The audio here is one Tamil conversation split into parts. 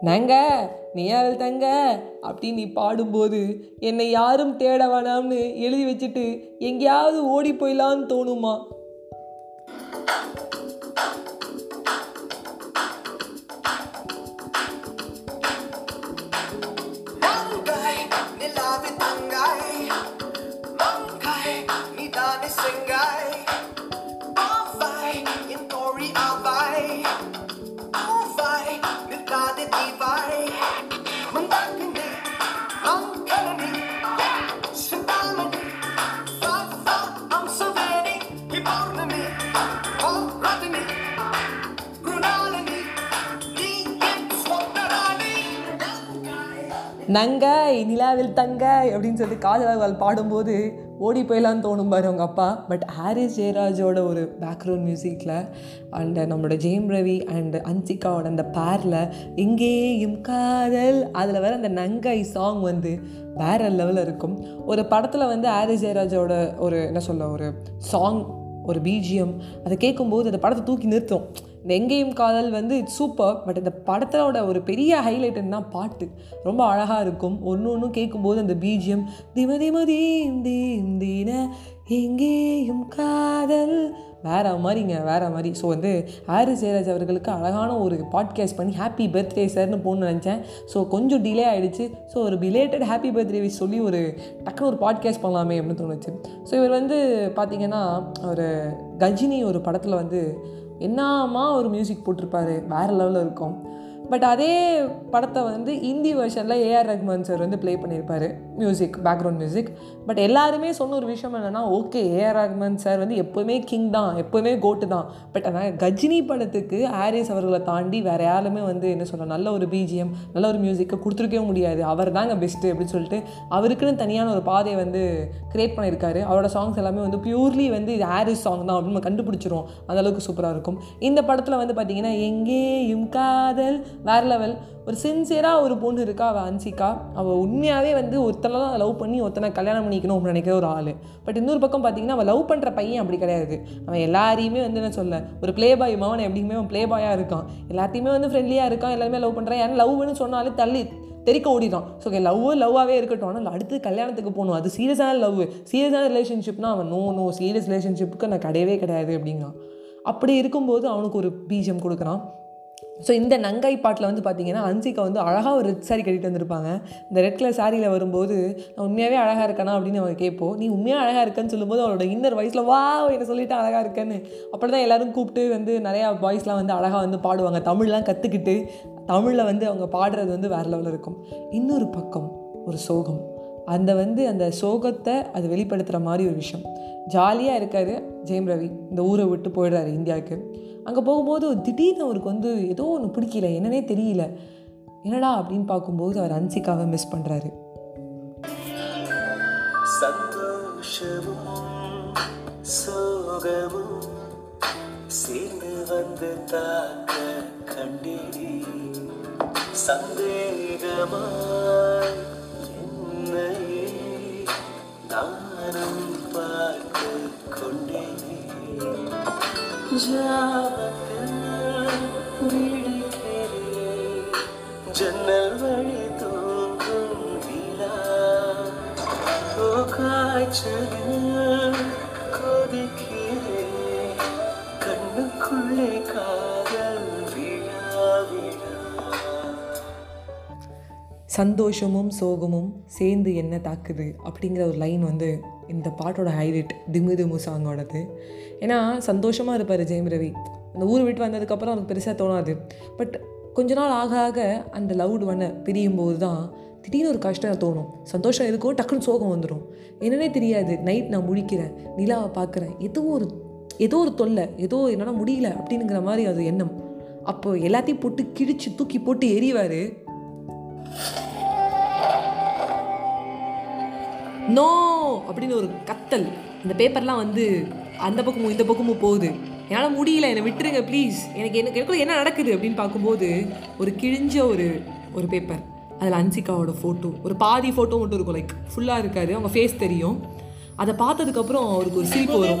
நாங்க நீயாவில் தங்க அப்படின்னு நீ பாடும்போது என்னை யாரும் தேட வேணாம்னு எழுதி வச்சுட்டு எங்கேயாவது ஓடி போயிடலான்னு தோணுமா? நங்கை நிலாவில் தங்க அப்படின்னு சொல்லிட்டு காதலால் பாடும்போது ஓடி போயிடலாம்னு தோணும் பாரு அவங்க அப்பா. பட் ஹாரிஸ் ஜெயராஜோட ஒரு பேக்ரவுண்ட் மியூசிக்கில் அண்ட் நம்மளோட ஜெயம் ரவி அண்ட் அன்சிகாவோட அந்த பேரில் எங்கேயும் காதல் அதில் வர அந்த நங்கை சாங் வந்து வேற லெவலில் இருக்கும். ஒரு படத்தில் வந்து ஹாரிஸ் ஜெயராஜோட ஒரு என்ன சொல்ல ஒரு சாங் ஒரு பிஜிஎம் அதை கேட்கும்போது அந்த படத்தை தூக்கி நிறுத்தும். எங்கேயும் காதல் வந்து இட்ஸ் சூப்பர் பட் இந்த படத்தோட ஒரு பெரிய ஹைலைட் தான் பாட்டு. ரொம்ப அழகாக இருக்கும். ஒன்று ஒன்றும் கேட்கும்போது அந்த பிஜிஎம் திம திம தீம் தீம் தீன எங்கேயும் காதல். வேற மாதிரிங்க வேற மாதிரி. ஸோ வந்து ஆரி ஜெயராஜ் அவர்களுக்கு அழகான ஒரு பாட்காஸ்ட் பண்ணி ஹாப்பி பர்த்டே சார்னு போகணும்னு நினச்சேன். ஸோ கொஞ்சம் டிலே ஆகிடுச்சு ஸோ ஒரு ரிலேட்டட் ஹாப்பி பர்த்டே விஷ் சொல்லி ஒரு டக்குனு ஒரு பாட்காஸ்ட் பண்ணலாமே அப்படின்னு தோணுச்சு. ஸோ இவர் வந்து பார்த்திங்கன்னா ஒரு கஜினி ஒரு படத்தில் வந்து என்னமா ஒரு மியூசிக் போட்டிருப்பாரு? வேறு லெவலில் இருக்கும். பட் அதே படத்தை வந்து ஹிந்தி வெர்ஷனில் ஏஆர் ரஹ்மான் சார் வந்து ப்ளே பண்ணியிருப்பாரு மியூசிக் பேக்ரவுண்ட் மியூசிக் பட் எல்லாருமே சொன்ன ஒரு விஷயம் என்னென்னா ஓகே ஏஆர் ரஹ்மான் சார் வந்து எப்போவுமே கிங் தான் எப்போவுமே கோட்டு தான். பட் ஆனால் கஜினி படத்துக்கு ஆரிஸ் அவர்களை தாண்டி வேறு யாருமே வந்து என்ன சொல்ல நல்ல ஒரு பிஜிஎம் நல்ல ஒரு மியூசிக்கை கொடுத்துருக்கவே முடியாது. அவர் தாங்க பெஸ்ட்டு அப்படின்னு சொல்லிட்டு அவருக்குன்னு தனியான ஒரு பாதையை வந்து கிரியேட் பண்ணியிருக்காரு அவரோட சாங்ஸ் எல்லாமே வந்து பியூர்லி வந்து இது ஆரிஸ் சாங் தான் அப்படின்னு நம்ம கண்டுபிடிச்சிரும் அந்தளவுக்கு சூப்பராக இருக்கும். இந்த படத்தில் வந்து பார்த்தீங்கன்னா எங்கேயும் காதல் வேற லெவல் ஒரு சின்சியராக ஒரு பொண்ணு இருக்கா அவள் அன்சிகா அவள் உண்மையாகவே வந்து ஒருத்தனை தான் லவ் பண்ணி ஒருத்தனை கல்யாணம் பண்ணிக்கணும் அப்படின்னு நினைக்கிற ஒரு ஆள். பட் இன்னொரு பக்கம் பார்த்தீங்கன்னா அவள் லவ் பண்ணுற பையன் அப்படி கிடையாது. அவன் எல்லாரையுமே வந்து என்ன சொல்ல ஒரு ப்ளே பாய் மவன் எப்படியுமே அவன் ப்ளே பாயாக இருக்கான். எல்லாத்தையுமே வந்து ஃப்ரெண்ட்லியாக இருக்கான் எல்லாருமே லவ் பண்ணுறான் ஏன்னா லவ்னு சொன்னாலே தள்ளி தெறிக்க ஓடிடும் ஸோ ஓகே லவ் லவ்வாகவே இருக்கட்டும். ஆனால் அடுத்து கல்யாணத்துக்கு போகணும். அது சீரியஸான லவ் சீரியஸான ரிலேஷன்ஷிப்னா அவன் நோ நோ சீரியஸ் ரிலேஷன்ஷிப்புக்கு நான் கிடையவே கிடையாது அப்படிங்கிறான். அப்படி இருக்கும்போது அவனுக்கு ஒரு பீஜம் கொடுக்குறான். ஸோ இந்த நங்காய் பாட்டில் வந்து பார்த்தீங்கன்னா அன்சிகா வந்து அழகாக ஒரு ரெட் சாரி கட்டிட்டு வந்திருப்பாங்க. இந்த ரெட் கலர் சாரியில் வரும்போது நான் உண்மையாகவே அழகாக இருக்கனா அப்படின்னு அவங்க கேட்போம். நீ உண்மையாக அழகாக இருக்கேன்னு சொல்லும்போது அவளோட இன்னர் வாய்ஸில் வா என்ன சொல்லிட்டு அழகாக இருக்கேன்னு. அப்படி தான் எல்லோரும் கூப்பிட்டு வந்து நிறையா பாய்ஸ்லாம் வந்து அழகாக வந்து பாடுவாங்க. தமிழ்லாம் கற்றுக்கிட்டு தமிழில் வந்து அவங்க பாடுறது வந்து வேறு லெவலில் இருக்கும். இன்னொரு பக்கம் ஒரு சோகம். அந்த வந்து அந்த சோகத்தை அது வெளிப்படுத்துகிற மாதிரி ஒரு விஷயம். ஜாலியாக இருக்கார் ஜெயம் ரவி. இந்த ஊரை விட்டு போயிடுறாரு இந்தியாவுக்கு. அங்கே போகும்போது திடீர்னு அவருக்கு வந்து ஏதோ ஒன்று பிடிக்கல. என்னன்னே தெரியல. என்னடா அப்படின்னு பார்க்கும்போது அவர் அன்சிக்காவை மிஸ் பண்ணுறாரு சோகமும் சேர்ந்து வந்து தாக்க கண்டேனே. சந்தேகமாய் ஜன்னல் வழி தூங்கும் விழா. ஓ காய்ச்சலில் கொதிக்கிறேன் கண்ணுக்குள்ளே காதல் விழா விழா. சந்தோஷமும் சோகமும் சேர்ந்து என்ன தாக்குது அப்படிங்கிற ஒரு லைன் வந்து இந்த பாட்டோட ஹைலைட் திமு திமு சாங்கோடது ஏன்னா சந்தோஷமாக இருப்பார் ஜெயம் ரவி. அந்த ஊர் விட்டு வந்ததுக்கப்புறம் அவருக்கு பெருசாக தோணாது. பட் கொஞ்ச நாள் ஆக ஆக அந்த லவ்டு ஒன்னை பிரியும் போது தான் திடீர்னு ஒரு கஷ்டம் தோணும். சந்தோஷம் இருக்கும் டக்குன்னு சோகம் வந்துடும் என்னன்னே தெரியாது. நைட் நான் முழிக்கிறேன் நிலாவை பார்க்குறேன். ஏதோ ஒரு ஏதோ ஒரு தொல்லை ஏதோ என்னால் முடியல அப்படிங்கிற மாதிரி அது எண்ணம். அப்போ எல்லாத்தையும் போட்டு கிழிச்சு தூக்கி போட்டு எறிவார். நோ! அப்படின்னு ஒரு கத்தல். இந்த பேப்பர்லாம் வந்து அந்த பக்கமும் இந்த பக்கமும் போகுது. என்னால் முடியல என்னை விட்டுருங்க ப்ளீஸ் எனக்கு எனக்கு எனக்குள்ள என்ன நடக்குது அப்படின்னு பார்க்கும்போது ஒரு கிழிஞ்ச ஒரு ஒரு பேப்பர் அதில் அன்சிகாவோட ஃபோட்டோ ஒரு பாதி ஃபோட்டோ மட்டும் இருக்கும் லைக் ஃபுல்லாக இருக்காது. அவங்க ஃபேஸ் தெரியும். அதை பார்த்ததுக்கப்புறம் அவருக்கு ஒரு சிரிப்பு வரும்.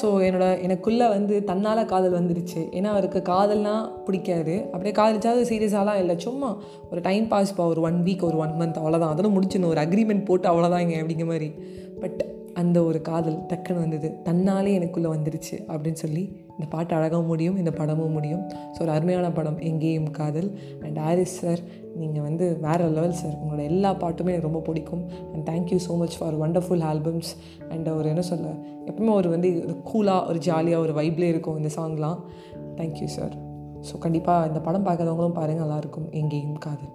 ஸோ என்னோட எனக்குள்ளே வந்து தன்னால் காதல் வந்துருச்சு. ஏன்னா அவருக்கு காதல்னால் பிடிக்காது. அப்படியே காதலிச்சாவது சீரியஸாலாம் இல்லை. சும்மா ஒரு டைம் பாஸ்ப்பா ஒரு ஒன் வீக் ஒரு ஒன் மந்த் அவ்வளோதான் அதெல்லாம் முடிச்சிடணும். ஒரு அக்ரிமெண்ட் போட்டு அவ்வளோதான் இங்கே அப்படிங்கிற மாதிரி. பட் அந்த ஒரு காதல் டக்குன்னு வந்தது. தன்னாலே எனக்குள்ளே வந்துருச்சு அப்படின்னு சொல்லி இந்த பாட்டு அழகாக முடியும் இந்த படமும் முடியும். ஸோ ஒரு அருமையான படம் எங்கேயும் காதல். அண்ட் ஆரிஸ் சார் நீங்கள் வந்து வேறு லெவல் சார் உங்களோட எல்லா பாட்டுமே எனக்கு ரொம்ப பிடிக்கும். And thank you so much for wonderful albums and ஒரு என்ன சொல்ல எப்பவுமே ஒரு வந்து ஒரு கூலாக ஒரு ஜாலியாக ஒரு வைப்லேயே இருக்கும் இந்த சாங்லாம் தேங்க்யூ சார் ஸோ கண்டிப்பாக இந்த படம் பார்க்குறவங்களும் பாருங்கள் நல்லாயிருக்கும் எங்கேயும் காதல்.